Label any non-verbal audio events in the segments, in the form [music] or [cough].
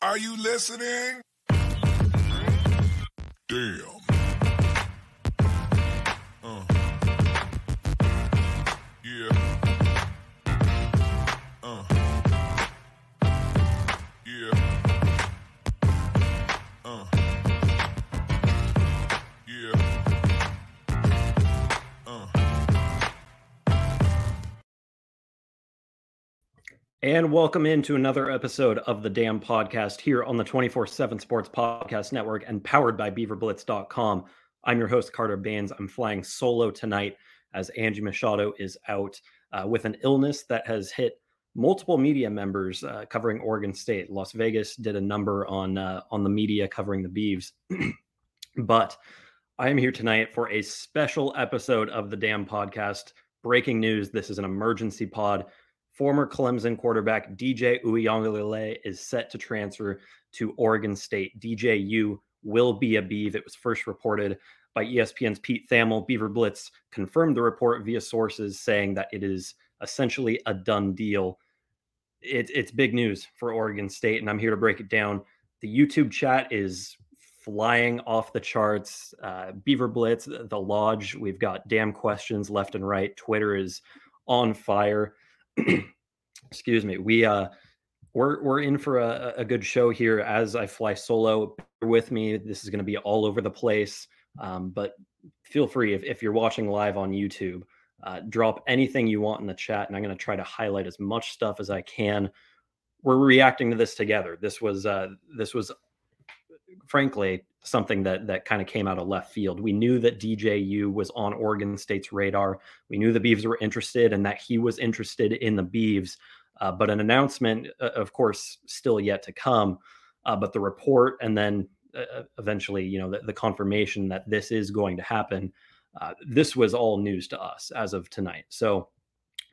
Are you listening? Damn. And welcome into another episode of the Dam Podcast here on the 24 7 Sports Podcast Network and powered by BeaverBlitz.com. I'm your host, Carter Bahns. I'm flying solo tonight as Angie Machado is out uh, with an illness that has hit multiple media members uh, covering Oregon State. Las Vegas did a number on uh, on the media covering the Beavs. [clears throat] but I am here tonight for a special episode of the Dam Podcast. Breaking news this is an emergency pod. Former Clemson quarterback DJ Uiagalelei is set to transfer to Oregon State. DJU will be a Beav. It was first reported by ESPN's Pete Thamel. Beaver Blitz confirmed the report via sources saying that it is essentially a done deal. It, it's big news for Oregon State, and I'm here to break it down. The YouTube chat is flying off the charts. Uh, Beaver Blitz, the Lodge, we've got damn questions left and right. Twitter is on fire. Excuse me. We uh we're we're in for a, a good show here as i fly solo with me. This is going to be all over the place. Um, but feel free if, if you're watching live on youtube uh, drop anything you want in the chat and i'm going to try to highlight as much stuff as i can. We're reacting to this together. This was uh this was frankly something that that kind of came out of left field. We knew that DJU was on Oregon State's radar. We knew the Beavs were interested and that he was interested in the Beavs. Uh, but an announcement, uh, of course, still yet to come. Uh, but the report and then uh, eventually, you know, the, the, confirmation that this is going to happen. uh, this was all news to us as of tonight. So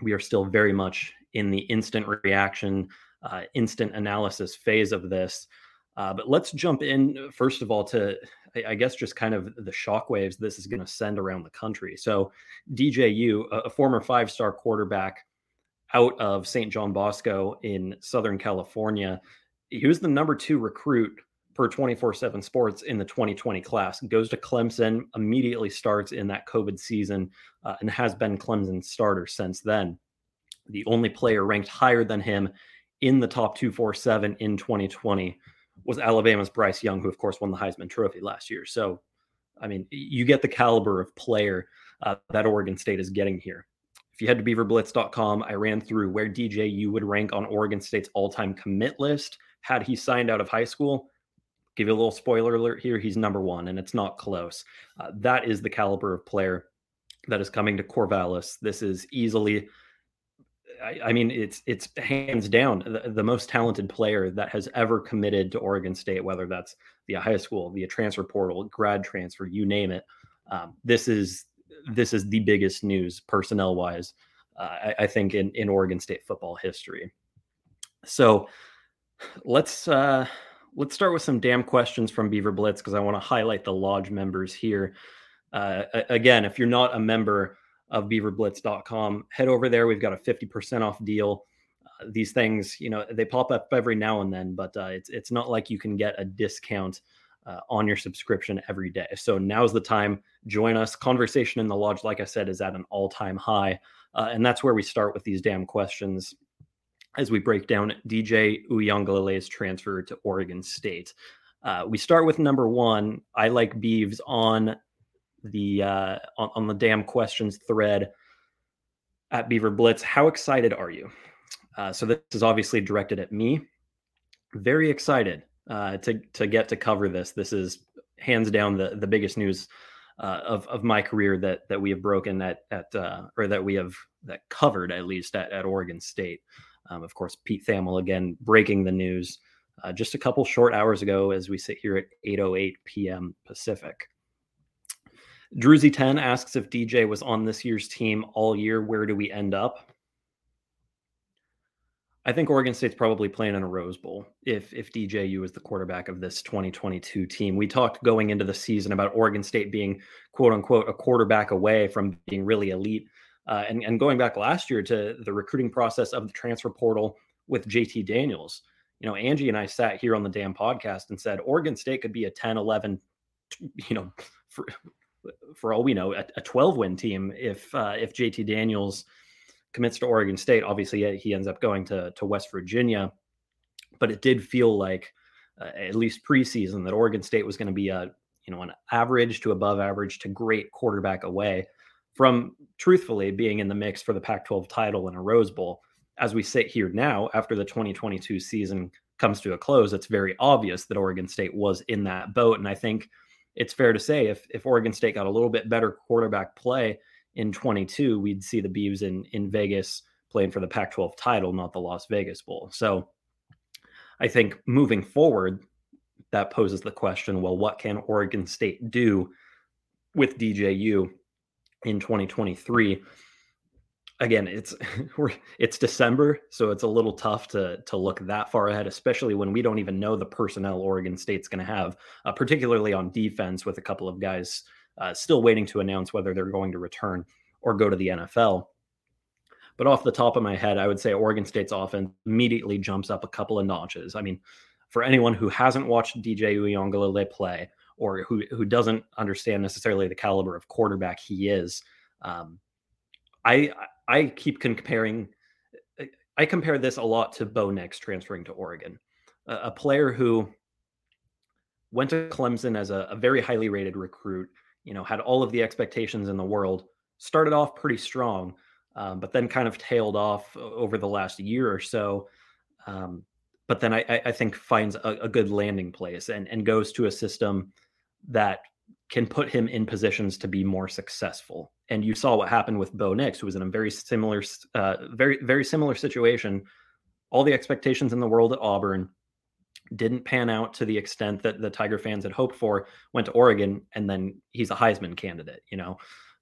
we are still very much in the instant reaction, uh, instant analysis phase of this. Uh, but let's jump in first of all to, I, I guess, just kind of the shockwaves this is going to send around the country. So, DJU, a, a former five star quarterback out of St. John Bosco in Southern California, he was the number two recruit per 24 7 sports in the 2020 class, goes to Clemson, immediately starts in that COVID season, uh, and has been Clemson's starter since then. The only player ranked higher than him in the top 247 in 2020 was Alabama's Bryce Young, who of course won the Heisman Trophy last year. So, I mean, you get the caliber of player uh, that Oregon State is getting here. If you head to beaverblitz.com, I ran through where DJU would rank on Oregon State's all-time commit list had he signed out of high school. Give you a little spoiler alert here: he's number one, and it's not close. Uh, that is the caliber of player that is coming to Corvallis. This is easily I, I, mean, it's it's hands down the, the, most talented player that has ever committed to Oregon State, whether that's via high school, via transfer portal, grad transfer, you name it. Um, this is this is the biggest news personnel wise, uh, I, I, think in in Oregon State football history. So let's uh, let's start with some damn questions from Beaver Blitz because I want to highlight the lodge members here. Uh, again, if you're not a member of beaverblitz.com. Head over there. We've got a 50% off deal. Uh, these things, you know, they pop up every now and then, but uh, it's it's not like you can get a discount uh, on your subscription every day. So now's the time. Join us. Conversation in the lodge, like I said, is at an all-time high, uh, and that's where we start with these damn questions as we break down DJ Uiagalelei's transfer to Oregon State. Uh, we start with number one. I like Beavs on the uh, on, on the damn questions thread at Beaver Blitz. How excited are you? Uh, so this is obviously directed at me. Very excited uh, to to get to cover this. This is hands down the the biggest news uh, of of my career that that we have broken at at uh, or that we have that covered at least at, at Oregon State. Um, of course, Pete Thamel again breaking the news uh, just a couple short hours ago as we sit here at 8:08 p.m. Pacific. Druzy 10 asks if DJ was on this year's team all year, where do we end up? I think Oregon State's probably playing in a Rose Bowl if if DJU is the quarterback of this 2022 team. We talked going into the season about Oregon State being quote unquote a quarterback away from being really elite. Uh, and, and going back last year to the recruiting process of the transfer portal with JT Daniels, you know, Angie and I sat here on the Dam Podcast and said Oregon State could be a 10, 11, you know, for all we know, a, a 12 win team if uh, if JT Daniels commits to Oregon State. Obviously, he ends up going to to West Virginia, but it did feel like uh, at least preseason that Oregon State was going to be a you know an average to above average to great quarterback away from truthfully being in the mix for the Pac-12 title in a Rose Bowl. As we sit here now, after the 2022 season comes to a close, it's very obvious that Oregon State was in that boat, and I think it's fair to say if if Oregon State got a little bit better quarterback play in 22, we'd see the Beavs in in Vegas playing for the Pac-12 title, not the Las Vegas Bowl. So I think moving forward, that poses the question: Well, what can Oregon State do with DJU in 2023? Again, it's [laughs] it's December, so it's a little tough to to look that far ahead, especially when we don't even know the personnel Oregon State's going to have, uh, particularly on defense, with a couple of guys uh, still waiting to announce whether they're going to return or go to the NFL. But off the top of my head, I would say Oregon State's offense immediately jumps up a couple of notches. I mean, for anyone who hasn't watched DJ Uiagalelei play or who who doesn't understand necessarily the caliber of quarterback he is, um, I I keep comparing. I compare this a lot to Bo Nix transferring to Oregon, a, a player who went to Clemson as a, a, very highly rated recruit. You know, had all of the expectations in the world. Started off pretty strong, um, but then kind of tailed off over the last year or so. Um, but then I, I, think finds a, a good landing place and, and goes to a system that can put him in positions to be more successful. And you saw what happened with Bo Nix, who was in a very similar, uh, very very similar situation. All the expectations in the world at Auburn didn't pan out to the extent that the Tiger fans had hoped for. Went to Oregon, and then he's a Heisman candidate. You know,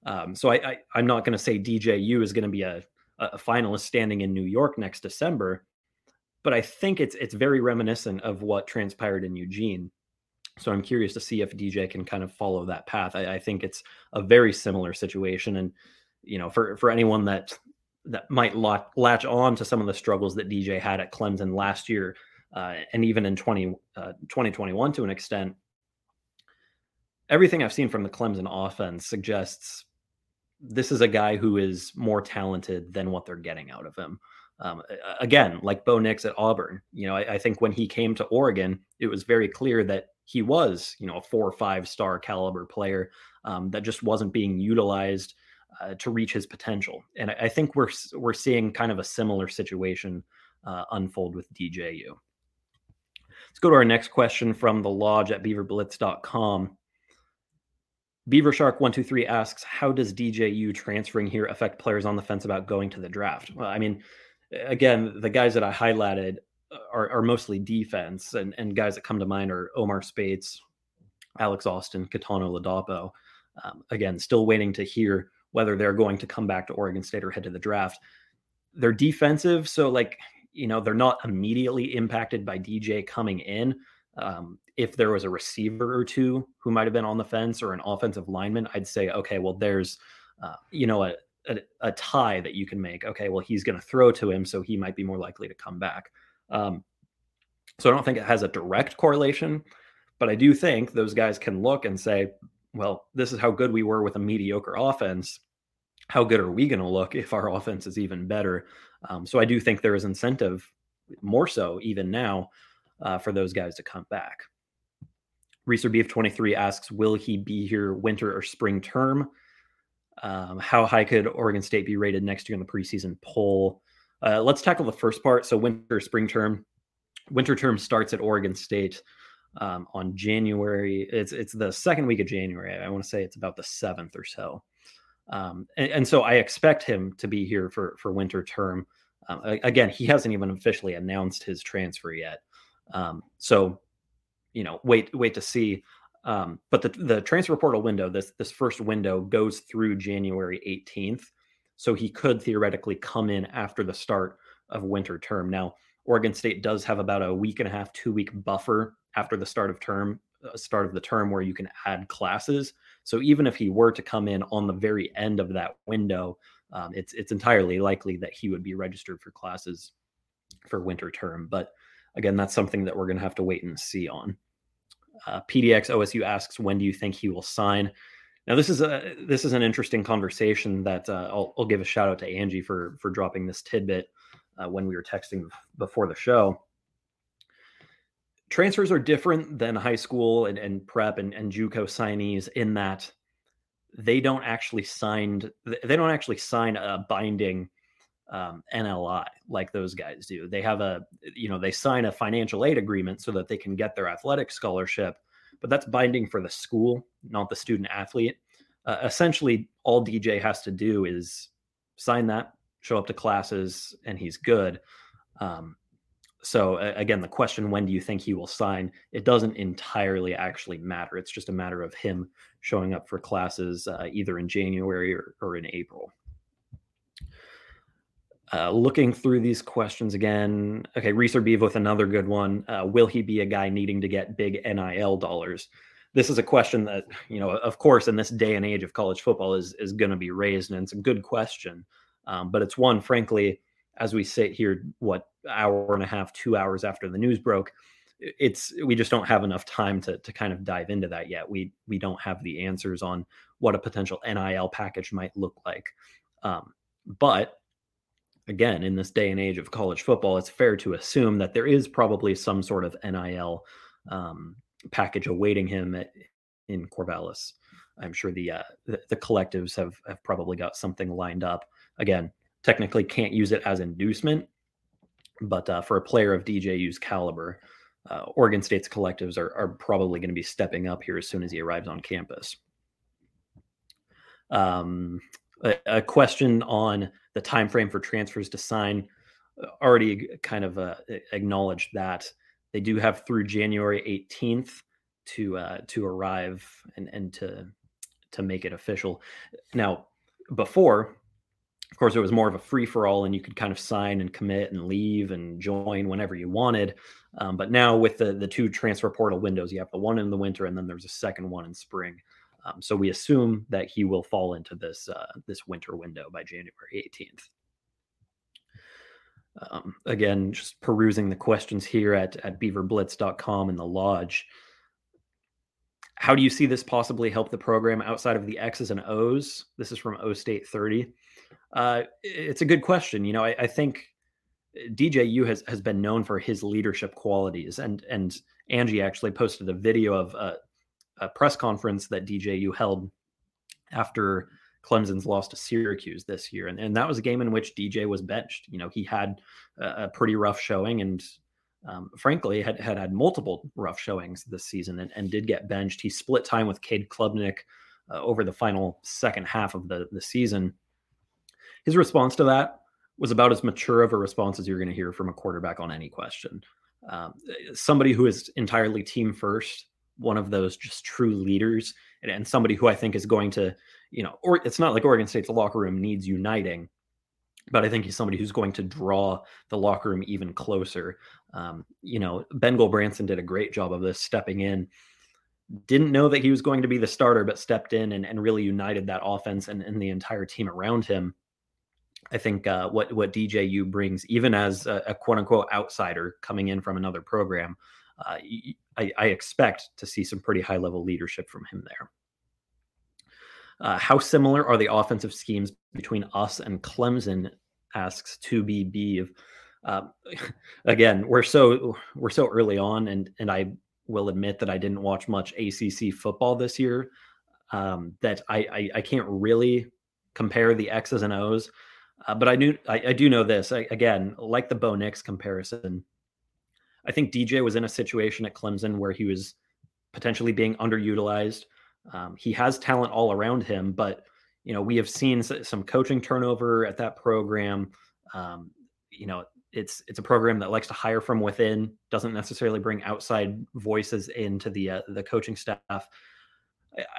um, so I, I am not going to say DJU is going to be a, a finalist standing in New York next December, but I think it's it's very reminiscent of what transpired in Eugene so I'm curious to see if DJ can kind of follow that path. I, I, think it's a very similar situation, and you know, for for anyone that that might latch on to some of the struggles that DJ had at Clemson last year, uh, and even in 20, uh, 2021 to an extent, everything I've seen from the Clemson offense suggests this is a guy who is more talented than what they're getting out of him. Um, again, like Bo Nix at Auburn, you know, I, I, think when he came to Oregon, it was very clear that he was, you know, a four or five star caliber player um, that just wasn't being utilized uh, to reach his potential. And I, I, think we're we're seeing kind of a similar situation uh, unfold with DJU. Let's go to our next question from the lodge at beaverblitz.com. Beaver Shark one two three asks, "How does DJU transferring here affect players on the fence about going to the draft?" Well, I mean, again, the guys that I highlighted are, are mostly defense, and, and guys that come to mind are Omar Speights, Alex Austin, Kitan Oladapo. Um, again, still waiting to hear whether they're going to come back to Oregon State or head to the draft. They're defensive, so like you know they're not immediately impacted by DJ coming in. Um, if there was a receiver or two who might have been on the fence or an offensive lineman, I'd say okay, well there's uh, you know a, a, a tie that you can make. Okay, well he's going to throw to him, so he might be more likely to come back. Um, so I don't think it has a direct correlation, but I do think those guys can look and say, well, this is how good we were with a mediocre offense. How good are we going to look if our offense is even better? Um, so I do think there is incentive, more so even now, uh, for those guys to come back. Reeser Beef 23 asks, will he be here winter or spring term? Um, how high could Oregon State be rated next year in the preseason poll? Uh, let's tackle the first part. So winter, spring term. Winter term starts at Oregon State um, on January. It's it's the second week of January. I want to say it's about the seventh or so. Um, and, and, so I expect him to be here for for winter term. Um, again, he hasn't even officially announced his transfer yet. Um, so, you know, wait wait to see. Um, but the the transfer portal window, this this first window goes through January 18th. So he could theoretically come in after the start of winter term. Now, Oregon State does have about a week and a half, two week buffer after the start of term, uh, start of the term where you can add classes. So even if he were to come in on the very end of that window, um, it's it's entirely likely that he would be registered for classes for winter term. But again, that's something that we're going to have to wait and see on. Uh, PDX OSU asks, when do you think he will sign? Now, this is a this is an interesting conversation that uh, I'll, I'll, give a shout out to Angie for for dropping this tidbit uh, when we were texting before the show. Transfers are different than high school and, and prep and, and JUCO signees in that they don't actually signed they don't actually sign a binding um, NLI like those guys do. They have a you know they sign a financial aid agreement so that they can get their athletic scholarship, but that's binding for the school, not the student athlete. Uh, essentially, all DJ has to do is sign that, show up to classes, and he's good. Um, so uh, again, the question, when do you think he will sign? It doesn't entirely actually matter. It's just a matter of him showing up for classes uh, either in January or, or in April. Uh, looking through these questions again. Okay, Reeser Beav with another good one. Uh, will he be a guy needing to get big NIL dollars? This is a question that, you know, of course, in this day and age of college football is is going to be raised, and it's a good question. Um, but it's one, frankly, as we sit here, what hour and a half, two hours after the news broke, it's we just don't have enough time to to kind of dive into that yet. We we don't have the answers on what a potential NIL package might look like. Um, but again, in this day and age of college football, it's fair to assume that there is probably some sort of NIL um, package awaiting him at, in Corvallis. I'm sure the, uh, the, the collectives have have probably got something lined up. Again, technically can't use it as inducement, but uh, for a player of DJU's caliber, uh, Oregon State's collectives are, are probably going to be stepping up here as soon as he arrives on campus. Um, a, question on the time frame for transfers to sign uh, already kind of uh, acknowledged that they do have through January 18th to uh, to arrive and and to to make it official. Now, before of course, it was more of a free for all, and you could kind of sign and commit and leave and join whenever you wanted. Um, but now with the the two transfer portal windows, you have the one in the winter, and then there's a second one in spring. Um, so we assume that he will fall into this uh, this winter window by January 18th. Um, again, just perusing the questions here at at beaverblitz.com in the lodge. How do you see this possibly help the program outside of the X's and O's? This is from O State 30. Uh, it's a good question. You know, I, I, think uh, DJU has has been known for his leadership qualities, and and Angie actually posted a video of a, a press conference that DJU held after Clemson's lost to Syracuse this year, and and that was a game in which DJ was benched. You know, he had a, a pretty rough showing, and um, frankly had, had had multiple rough showings this season, and, and did get benched. He split time with Cade Klubnik uh, over the final second half of the the season his response to that was about as mature of a response as you're going to hear from a quarterback on any question. Um, somebody who is entirely team first, one of those just true leaders, and, and, somebody who I think is going to, you know, or it's not like Oregon State's locker room needs uniting, but I think he's somebody who's going to draw the locker room even closer. Um, you know, Ben Branson did a great job of this, stepping in. Didn't know that he was going to be the starter, but stepped in and, and really united that offense and, and the entire team around him. I think uh, what what DJU brings, even as a, a, quote unquote outsider coming in from another program, uh, I, I, expect to see some pretty high level leadership from him there. Uh, how similar are the offensive schemes between us and Clemson? Asks to be B. Uh, [laughs] again, we're so we're so early on, and and I will admit that I didn't watch much ACC football this year. Um, that I, I I can't really compare the X's and O's. Uh, but I do I, I, do know this I, again, like the Bo Nix comparison. I think DJ was in a situation at Clemson where he was potentially being underutilized. Um, he has talent all around him, but you know we have seen some coaching turnover at that program. Um, you know, it's it's a program that likes to hire from within, doesn't necessarily bring outside voices into the uh, the coaching staff.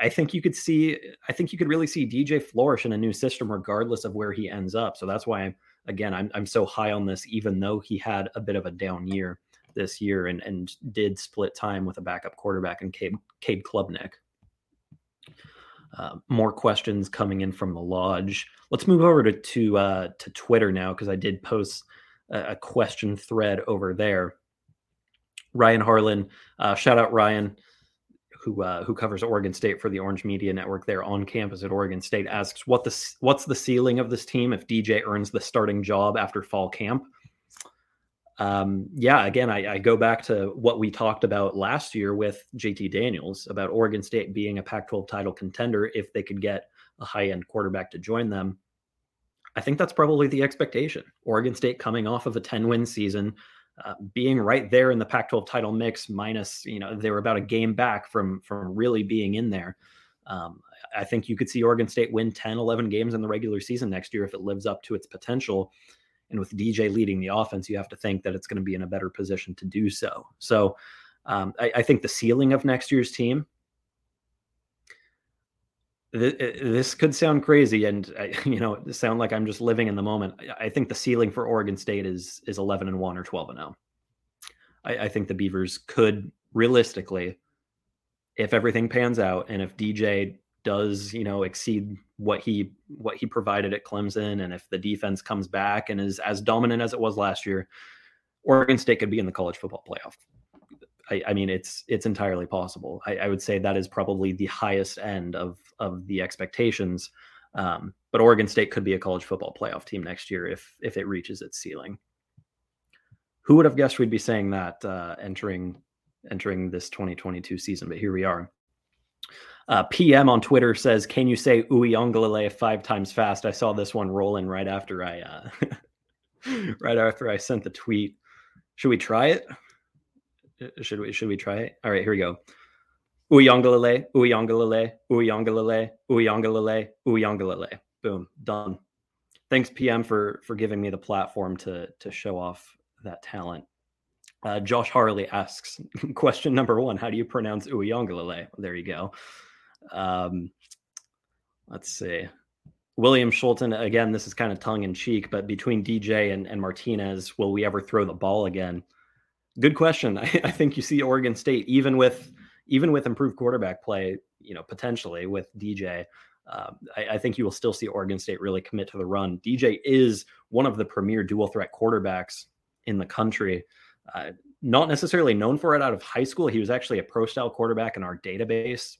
I think you could see, I think you could really see DJ flourish in a new system, regardless of where he ends up. So that's why, I'm, again, I'm, I'm so high on this, even though he had a bit of a down year this year and, and did split time with a backup quarterback and Cade, Cade Klubnik. Uh, more questions coming in from the lodge. Let's move over to to, uh, to Twitter now because I did post a, a question thread over there. Ryan Harlan, uh, shout out Ryan, who uh, who covers Oregon State for the Orange Media Network there on campus at Oregon State, asks what the what's the ceiling of this team if DJ earns the starting job after fall camp. Um, yeah, again, I, I go back to what we talked about last year with JT Daniels about Oregon State being a Pac-12 title contender if they could get a high-end quarterback to join them. I think that's probably the expectation. Oregon State coming off of a 10-win season, uh, being right there in the Pac-12 title mix, minus you know they were about a game back from from really being in there. Um, I think you could see Oregon State win 10, 11 games in the regular season next year if it lives up to its potential. And with DJ leading the offense, you have to think that it's going to be in a better position to do so. So um, I, I, think the ceiling of next year's team. Th- this could sound crazy, and [laughs] you know, sound like I'm just living in the moment. I think the ceiling for Oregon State is is 11 and one or 12 and 0. I, I think the Beavers could realistically, if everything pans out, and if DJ does you know exceed what he what he provided at Clemson, and if the defense comes back and is as dominant as it was last year, Oregon State could be in the college football playoff. I, I mean, it's it's entirely possible. I, I, would say that is probably the highest end of of the expectations. Um, but Oregon State could be a college football playoff team next year if if it reaches its ceiling. Who would have guessed we'd be saying that uh, entering entering this 2022 season? But here we are. Uh, PM on Twitter says, "Can you say Uiagalelei five times fast?" I saw this one rolling right after I uh, [laughs] right after I sent the tweet. Should we try it? Uh, should we should we try it? All right, here we go. Uiagalelei, Uiagalelei, Uiagalelei, Uiagalelei, Uiagalelei. Boom, done. Thanks, PM, for for giving me the platform to to show off that talent. Uh, Josh Harley asks, [laughs] question number one: How do you pronounce Uiagalelei? There you go. Um, let's see. William Schulten, again, this is kind of tongue in cheek, but between DJ and, and Martinez, will we ever throw the ball again? Good question. [laughs] I, I, think you see Oregon State, even with even with improved quarterback play, you know, potentially with DJ, uh, I, I, think you will still see Oregon State really commit to the run. DJ is one of the premier dual threat quarterbacks in the country. Uh, not necessarily known for it out of high school. He was actually a pro style quarterback in our database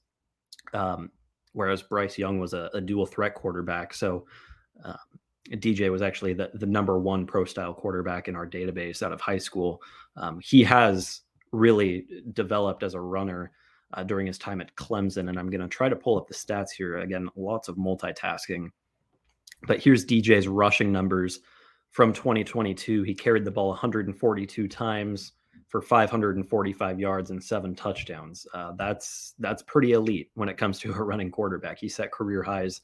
um, whereas Bryce Young was a, a, dual threat quarterback. So um, DJ was actually the, the number one pro style quarterback in our database out of high school. Um, he has really developed as a runner uh, during his time at Clemson. And I'm going to try to pull up the stats here. Again, lots of multitasking. But here's DJ's rushing numbers from 2022. He carried the ball 142 times for 545 yards and seven touchdowns. Uh, that's that's pretty elite when it comes to [laughs] a running quarterback. He set career highs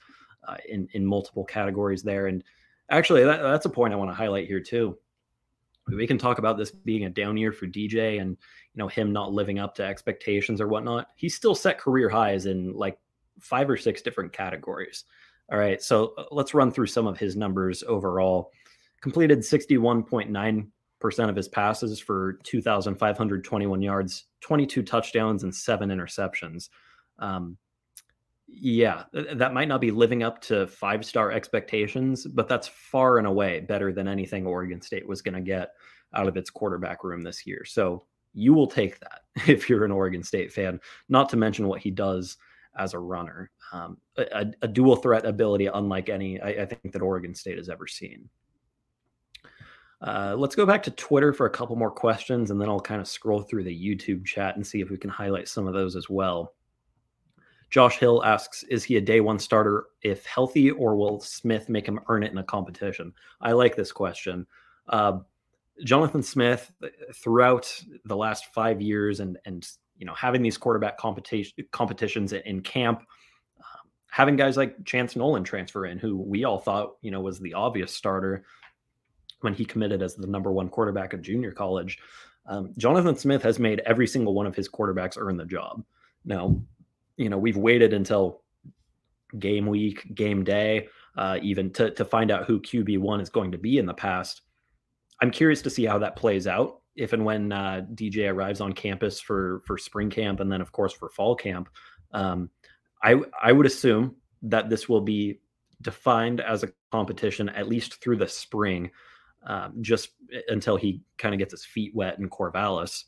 uh, in in multiple categories there. And actually, that, that's a point I want to highlight here too. We can talk about this being a down year for DJ and you know him not living up to expectations or whatnot. He still set career highs in like five or six different categories. All right, so uh, let's run through some of his numbers overall. Completed 61.9 percent of his passes for 2,521 yards, 22 touchdowns, and seven interceptions. Um, yeah, that might not be living up to five star expectations, but that's far and away better than anything Oregon State was going to get out of its quarterback room this year. So you will take that [laughs] if you're an Oregon State fan, not to mention what he does as a runner. Um, a, a, dual threat ability unlike any I, I think that Oregon State has ever seen. Uh, let's go back to Twitter for a couple more questions, and then I'll kind of scroll through the YouTube chat and see if we can highlight some of those as well. Josh Hill asks, "Is he a day one starter if healthy, or will Smith make him earn it in a competition?" I like this question. Uh, Jonathan Smith, throughout the last five years, and and you know having these quarterback competition competitions in camp, um, having guys like Chance Nolan transfer in, who we all thought you know was the obvious starter when he committed as the number one quarterback of junior college. Um, Jonathan Smith has made every single one of his quarterbacks earn the job. Now, you know, we've waited until game week, game day, uh, even to, to find out who QB1 is going to be in the past. I'm curious to see how that plays out if and when uh, DJ arrives on campus for for spring camp and then of course for fall camp. Um, I I would assume that this will be defined as a competition at least through the spring um, just until he kind of gets his feet wet in Corvallis.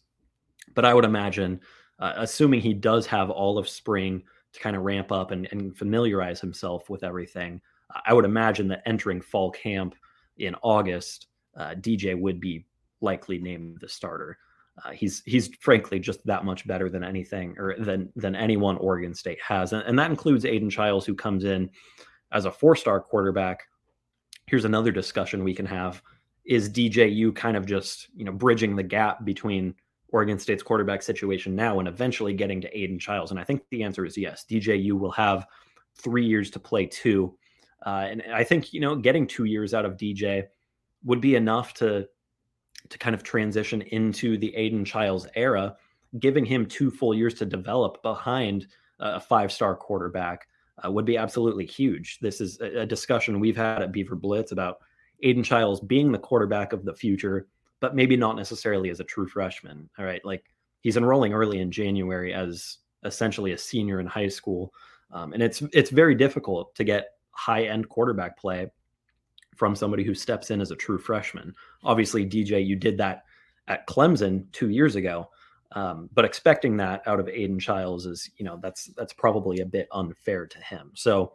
But I would imagine, uh, assuming he does have all of spring to kind of ramp up and, and familiarize himself with everything, I would imagine that entering fall camp in August, uh, DJ would be likely named the starter. Uh, he's he's frankly just that much better than anything or than than anyone Oregon State has, and, and that includes Aidan Chiles, who comes in as a four-star quarterback. Here's another discussion we can have: Is DJU kind of just you know bridging the gap between Oregon State's quarterback situation now and eventually getting to Aidan Chiles? And I think the answer is yes. DJU will have three years to play two, uh, and I think you know getting two years out of DJ would be enough to to kind of transition into the Aidan Chiles era, giving him two full years to develop behind a five star quarterback uh, would be absolutely huge. This is a, a, discussion we've had at Beaver Blitz about Aidan Chiles being the quarterback of the future, but maybe not necessarily as a true freshman. All right. Like he's enrolling early in January as essentially a senior in high school. Um, and it's it's very difficult to get high end quarterback play from somebody who steps in as a true freshman. Obviously, DJ, you did that at Clemson two years ago, um, but expecting that out of Aidan Chiles is, you know, that's that's probably a bit unfair to him. So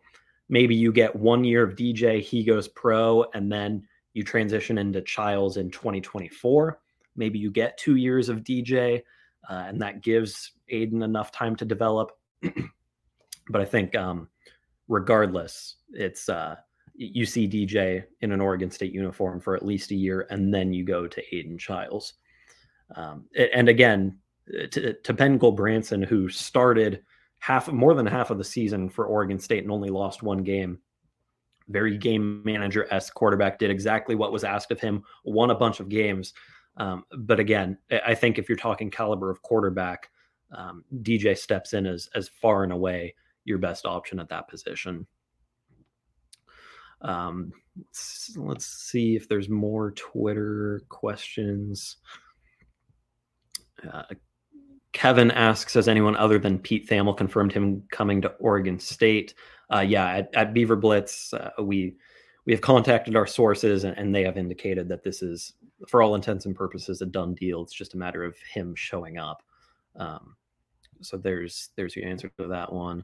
maybe you get one year of DJ, he goes pro, and then you transition into Chiles in 2024. Maybe you get two years of DJ, uh, and that gives Aidan enough time to develop. [clears throat] but I think, um, regardless, it's uh, you see DJ in an Oregon State uniform for at least a year, and then you go to Aidan Chiles. Um, and again, uh, to, to Ben Gulbranson, who started half, more than half of the season for Oregon State and only lost one game. Very game manager s quarterback did exactly what was asked of him. Won a bunch of games, um, but again, I think if you're talking caliber of quarterback, um, DJ steps in as as far and away your best option at that position. Um, let's, let's see if there's more Twitter questions. Uh, Kevin asks, has anyone other than Pete Thamel confirmed him coming to Oregon State? Uh, yeah, at, at, Beaver Blitz, uh, we we have contacted our sources and, and, they have indicated that this is, for all intents and purposes, a done deal. It's just a matter of him showing up. Um, so there's there's your answer to that one.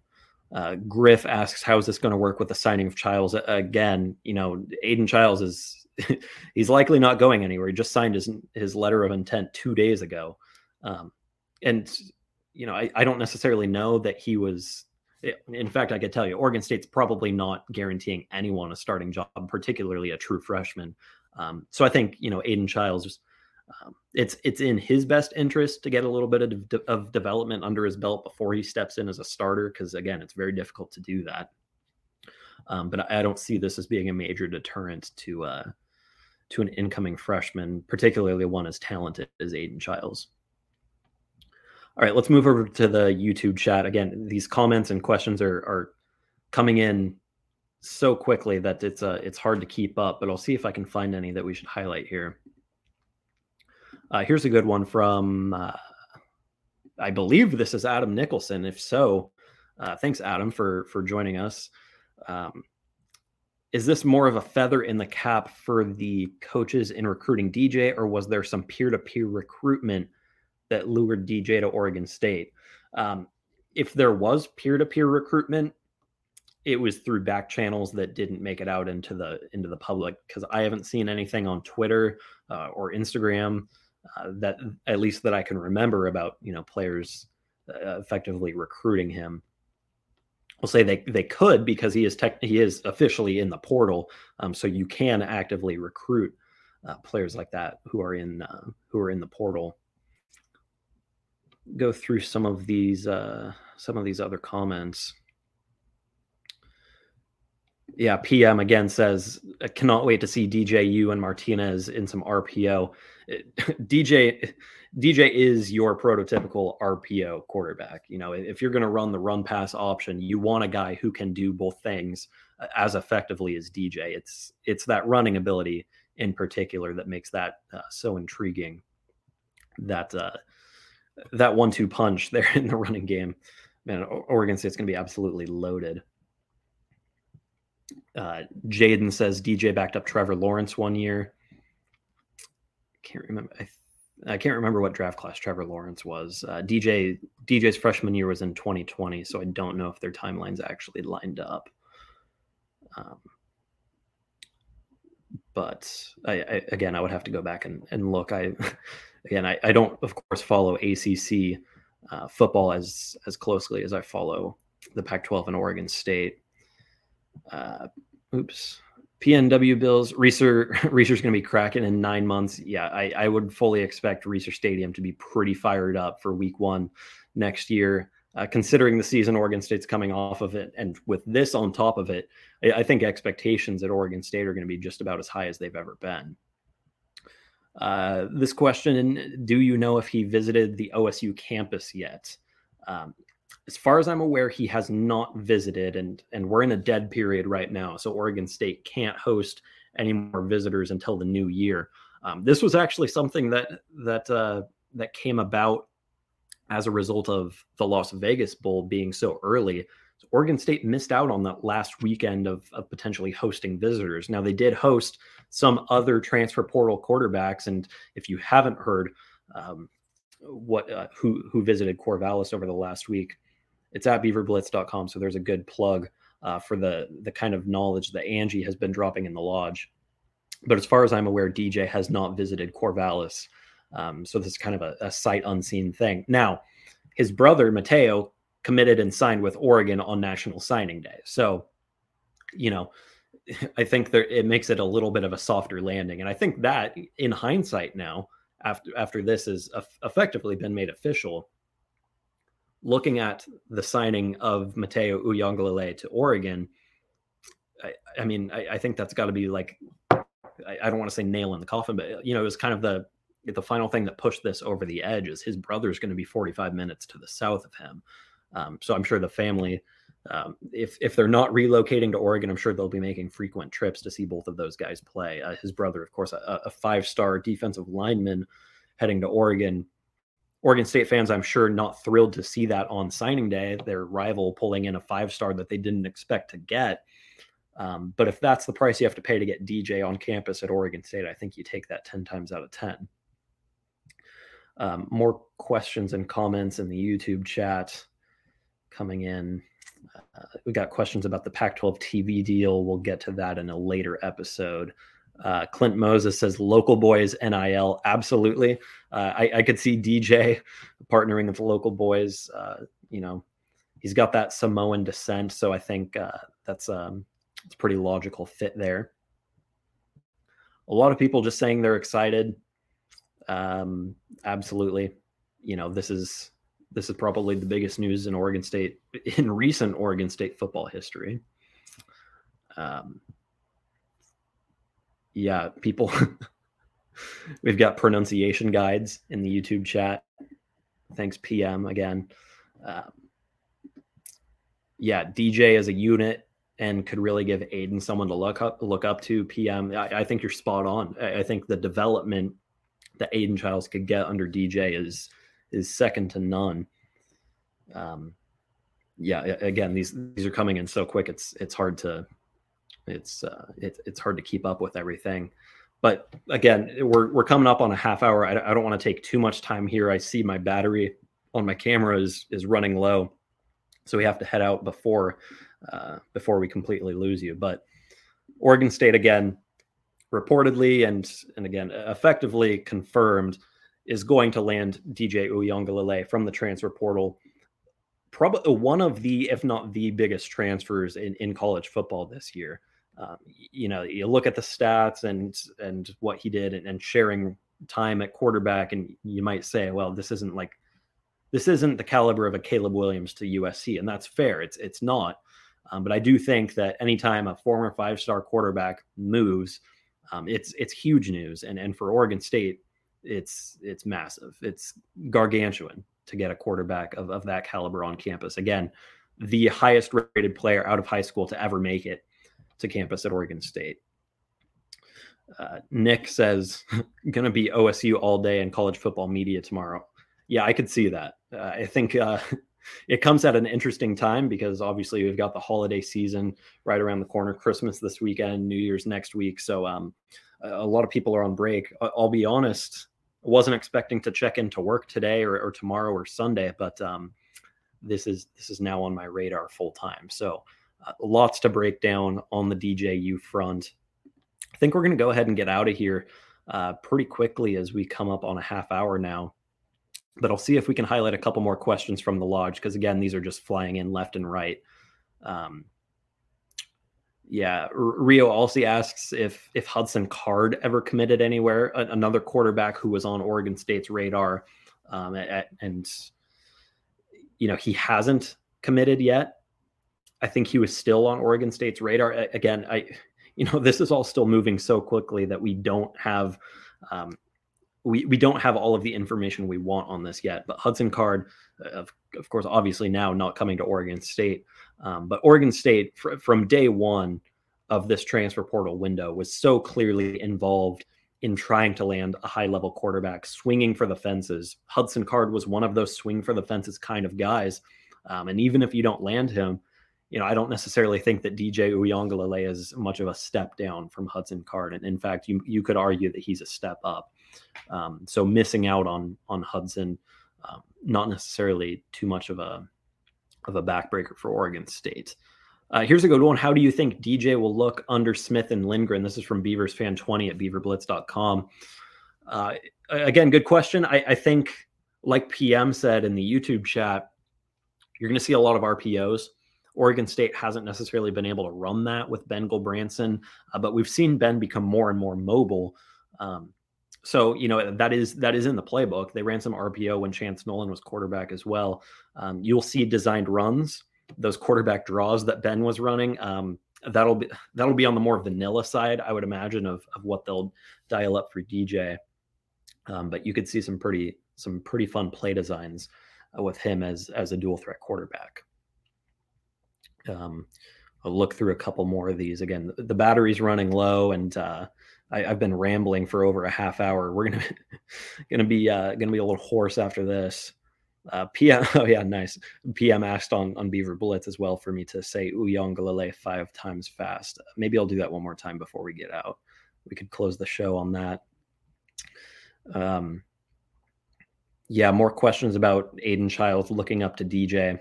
Uh, Griff asks, "How is this going to work with the signing of Chiles?" Again, you know, Aidan Chiles is [laughs] he's likely not going anywhere. He just signed his his letter of intent two days ago, um, and you know, I, I don't necessarily know that he was. In fact, I could tell you, Oregon State's probably not guaranteeing anyone a starting job, particularly a true freshman. Um, so I think you know, Aidan Chiles um, it's it's in his best interest to get a little bit of, de- of development under his belt before he steps in as a starter because again it's very difficult to do that um, but I, don't see this as being a major deterrent to uh, to an incoming freshman particularly one as talented as Aidan Chiles all right let's move over to the youtube chat again these comments and questions are are coming in so quickly that it's uh it's hard to keep up but i'll see if i can find any that we should highlight here uh, here's a good one from, uh, I believe this is Adam Nicholson. If so, uh, thanks, Adam, for for joining us. Um, is this more of a feather in the cap for the coaches in recruiting DJ, or was there some peer to peer recruitment that lured DJ to Oregon State? Um, if there was peer to peer recruitment, it was through back channels that didn't make it out into the into the public because I haven't seen anything on Twitter uh, or Instagram uh, that at least that I can remember about you know players uh, effectively recruiting him. We'll say they they could because he is tech, he is officially in the portal, um, so you can actively recruit uh, players like that who are in uh, who are in the portal. Go through some of these uh, some of these other comments. Yeah, PM again says, I cannot wait to see DJU and Martinez in some RPO. [laughs] DJ DJ is your prototypical RPO quarterback. You know, if you're going to run the run pass option, you want a guy who can do both things uh, as effectively as DJ. It's it's that running ability in particular that makes that uh, so intriguing. That uh, that one-two punch [laughs] there in the running game, man, Oregon State's going to be absolutely loaded. Uh, Jaden says DJ backed up Trevor Lawrence one year can't remember. I, I can't remember what draft class Trevor Lawrence was. Uh, DJ DJ's freshman year was in 2020, so I don't know if their timelines actually lined up. Um, but I, I, again, I would have to go back and, and look. I [laughs] again, I, I don't, of course, follow ACC uh, football as as closely as I follow the Pac-12 and Oregon State. Uh, oops. PNW Bills, Reser [laughs] Reser's going to be cracking in nine months. Yeah, I, I would fully expect Reser Stadium to be pretty fired up for Week One next year. Uh, considering the season Oregon State's coming off of it, and with this on top of it, I, I think expectations at Oregon State are going to be just about as high as they've ever been. Uh, this question: Do you know if he visited the OSU campus yet? Um, as far as I'm aware, he has not visited, and and we're in a dead period right now. So Oregon State can't host any more visitors until the new year. Um, this was actually something that that uh, that came about as a result of the Las Vegas Bowl being so early. So Oregon State missed out on that last weekend of, of potentially hosting visitors. Now they did host some other transfer portal quarterbacks, and if you haven't heard um, what uh, who who visited Corvallis over the last week, it's at beaverblitz.com. So there's a good plug uh, for the the kind of knowledge that Angie has been dropping in the lodge. But as far as I'm aware, DJ has not visited Corvallis. Um, so this is kind of a, a sight unseen thing. Now, his brother Matayo committed and signed with Oregon on National Signing Day. So, you know, [laughs] I think there it makes it a little bit of a softer landing, and I think that in hindsight now, after after this has effectively been made official, looking at the signing of Matayo Uiagalelei to Oregon, I, I mean, I, I, think that's got to be like, I, I don't want to say nail in the coffin, but you know, it was kind of the the final thing that pushed this over the edge is his brother's going to be 45 minutes to the south of him. Um, so I'm sure the family, um, if if they're not relocating to Oregon, I'm sure they'll be making frequent trips to see both of those guys play. Uh, his brother, of course, a, a five star defensive lineman heading to Oregon Oregon State fans, I'm sure, not thrilled to see that on signing day, their rival pulling in a five star that they didn't expect to get. Um, but if that's the price you have to pay to get DJ on campus at Oregon State, I think you take that 10 times out of 10. Um, more questions and comments in the YouTube chat coming in. Uh, we got questions about the Pac 12 TV deal. We'll get to that in a later episode. Uh, Clint Moses says local boys NIL. Absolutely. Uh, I, I, could see DJ partnering with local boys. Uh, you know, he's got that Samoan descent. So I think uh, that's um, it's pretty logical fit there. A lot of people just saying they're excited. Um, absolutely. You know, this is this is probably the biggest news in Oregon State in recent Oregon State football history. Um, yeah, people. [laughs] We've got pronunciation guides in the YouTube chat. Thanks, PM again. Um, yeah, DJ as a unit and could really give Aidan someone to look up look up to. PM, I, I think you're spot on. I, I, think the development that Aidan Chiles could get under DJ is is second to none. Um, yeah, again, these these are coming in so quick. It's it's hard to it's uh, it, it's hard to keep up with everything. But again, we're we're coming up on a half hour. I, I don't want to take too much time here. I see my battery on my camera is is running low, so we have to head out before uh, before we completely lose you. But Oregon State again, reportedly and and again effectively confirmed is going to land DJ Uiagalelei from the transfer portal. Probably one of the, if not the biggest transfers in, in college football this year um, you know, you look at the stats and and what he did and, and, sharing time at quarterback, and you might say, well, this isn't like this isn't the caliber of a Caleb Williams to USC, and that's fair. It's it's not. Um, but I do think that anytime a former five star quarterback moves, um, it's it's huge news, and and for Oregon State, it's it's massive. It's gargantuan to get a quarterback of, of that caliber on campus. Again, the highest rated player out of high school to ever make it to campus at Oregon State. Uh, Nick says, [laughs] going to be OSU all day in college football media tomorrow. Yeah, I could see that. Uh, I think uh, [laughs] it comes at an interesting time because obviously we've got the holiday season right around the corner, Christmas this weekend, New Year's next week. So um, a lot of people are on break. I'll be honest, wasn't expecting to check into work today or, or tomorrow or Sunday, but um, this is this is now on my radar full time. So uh, lots to break down on the DJU front. I think we're going to go ahead and get out of here uh, pretty quickly as we come up on a half hour now. But I'll see if we can highlight a couple more questions from the lodge because again, these are just flying in left and right. Um, yeah, Rio also asks if if Hudson Card ever committed anywhere. A- another quarterback who was on Oregon State's radar, um, at, and you know he hasn't committed yet. I think he was still on Oregon State's radar. Again, I you know [laughs] this is all still moving so quickly that we don't have um, we we don't have all of the information we want on this yet. But Hudson Card, uh, of of course, obviously now not coming to Oregon State, um, but Oregon State fr- from day one of this transfer portal window was so clearly involved in trying to land a high level quarterback, swinging for the fences. Hudson Card was one of those swing for the fences kind of guys, um, and even if you don't land him, you know, I don't necessarily think that DJ Uiagalelei is much of a step down from Hudson Card. And in fact, you you could argue that he's a step up. Um, so missing out on on Hudson, um, not necessarily too much of a of a backbreaker for Oregon State. Uh, here's a good one. How do you think DJ will look under Smith and Lindgren? This is from Beavers fan 20 at beaverblitz.com. Uh, again, good question. I, I think, like PM said in the YouTube chat, you're going to see a lot of RPOs. Oregon State hasn't necessarily been able to run that with Ben Gulbranson, uh, but we've seen Ben become more and more mobile. Um, so you know that is that is in the playbook. They ran some RPO when Chance Nolan was quarterback as well. Um, you'll see designed runs, those quarterback draws that Ben was running. Um, that'll be that'll be on the more vanilla side, I would imagine, of of what they'll dial up for DJ. Um, but you could see some pretty some pretty fun play designs uh, with him as as a dual threat quarterback. Um, I'll look through a couple more of these. Again, the, battery's running low, and uh, I, have been rambling for over a half hour. We're gonna [laughs] gonna be uh, gonna be a little hoarse after this. Uh, PM, [laughs] oh yeah, nice. PM asked on on Beaver Blitz as well for me to say Uiagalelei five times fast. Maybe I'll do that one more time before we get out. We could close the show on that. Um, yeah, more questions about Aidan Chiles looking up to DJ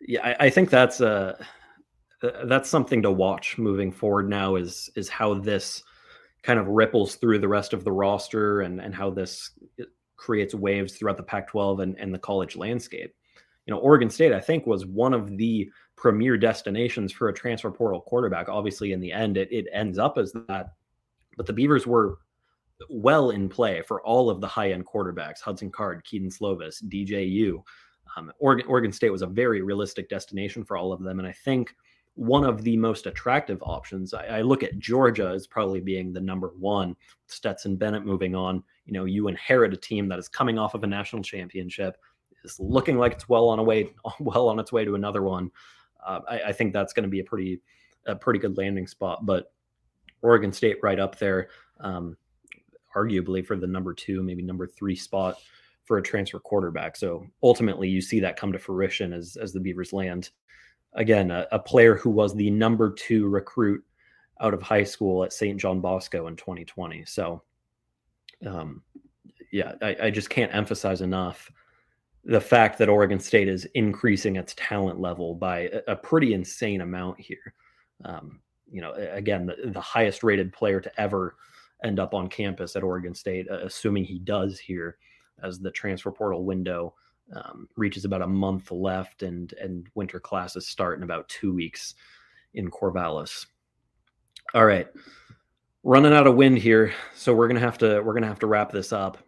yeah, I, I think that's a uh, that's something to watch moving forward. Now is is how this kind of ripples through the rest of the roster and and how this uh, creates waves throughout the Pac-12 and, and the college landscape. You know, Oregon State, I think, was one of the premier destinations for a transfer portal quarterback. Obviously, in the end, it, it ends up as that. But the Beavers were well in play for all of the high-end quarterbacks: Hudson Card, Kedon Slovis, DJU. Um, Oregon, Oregon State was a very realistic destination for all of them. And I think one of the most attractive options, I, I, look at Georgia as probably being the number one. Stetson Bennett moving on. You know, you inherit a team that is coming off of a national championship, is looking like it's well on a way, [laughs] well on its way to another one. Uh, I, I, think that's going to be a pretty, a pretty good landing spot. But Oregon State right up there, um, arguably for the number two, maybe number three spot for a transfer quarterback. So ultimately, you see that come to fruition as as the Beavers land. Again, a, a player who was the number two recruit out of high school at St. John Bosco in 2020. So, um, yeah, I, I just can't emphasize enough the fact that Oregon State is increasing its talent level by a, a pretty insane amount here. Um, you know, again, the, the, highest rated player to ever end up on campus at Oregon State, uh, assuming he does here, as the transfer portal window um, reaches about a month left and and winter classes start in about two weeks in Corvallis. All right, running out of wind here, so we're gonna have to we're gonna have to wrap this up.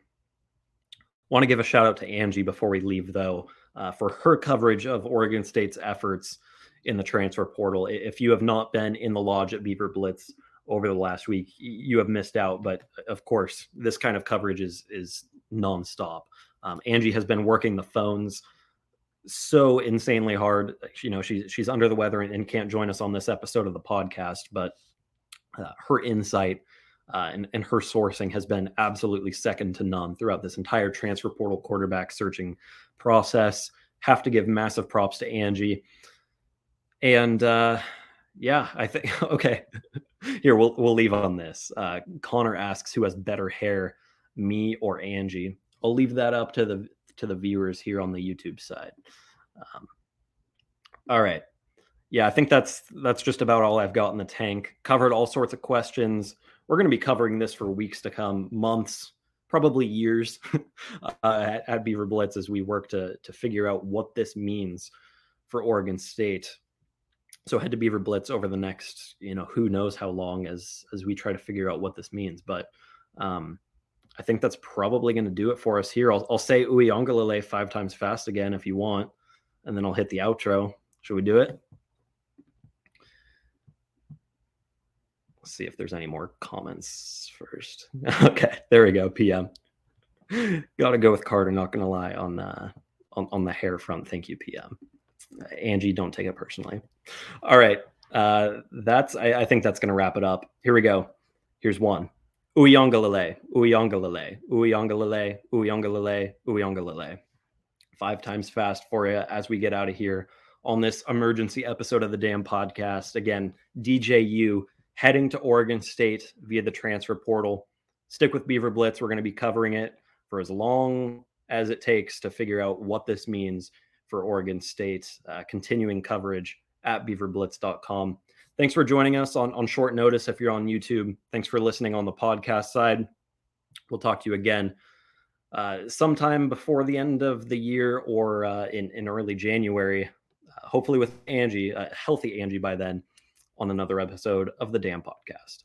Want to give a shout out to Angie before we leave though uh, for her coverage of Oregon State's efforts in the transfer portal. If you have not been in the lodge at Beaver Blitz over the last week, you have missed out. But of course, this kind of coverage is is nonstop. Um, Angie has been working the phones so insanely hard. You know, she's she's under the weather and, and, can't join us on this episode of the podcast, but uh, her insight uh, and, and her sourcing has been absolutely second to none throughout this entire transfer portal quarterback searching process. Have to give massive props to Angie. And uh, yeah, I think [laughs] okay. [laughs] Here we'll we'll leave on this. Uh, Connor asks who has better hair, me or Angie. I'll leave that up to the to the viewers here on the YouTube side. Um, all right. Yeah, I think that's that's just about all I've got in the tank. Covered all sorts of questions. We're going to be covering this for weeks to come, months, probably years [laughs] uh, at, at Beaver Blitz as we work to to figure out what this means for Oregon State. So head to Beaver Blitz over the next, you know, who knows how long as as we try to figure out what this means. But um, I think that's probably going to do it for us here. I'll, I'll say Uiagalelei five times fast again if you want, and then I'll hit the outro. Should we do it? Let's see if there's any more comments first. [laughs] okay, there we go. PM. Got to go with Carter. Not gonna lie on the on, on the hair front. Thank you, PM. Angie, don't take it personally. All right, uh, that's. I, I think that's gonna wrap it up. Here we go. Here's one. Uiagalelei, Uiagalelei, Uiagalelei, Uiagalelei, Uiagalelei. Five times fast for you as we get out of here on this emergency episode of the Dam podcast. Again, DJU heading to Oregon State via the transfer portal. Stick with Beaver Blitz. We're going to be covering it for as long as it takes to figure out what this means for Oregon State. Uh, continuing coverage at beaverblitz.com. Thanks for joining us on, on short notice if you're on YouTube. Thanks for listening on the podcast side. We'll talk to you again uh, sometime before the end of the year or uh, in, in early January, uh, hopefully with Angie, a healthy Angie by then on another episode of the Dam Podcast.